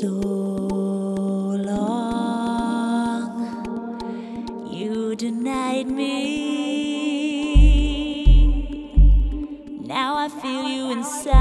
so long. You denied me. Now i feel you inside.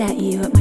at you. at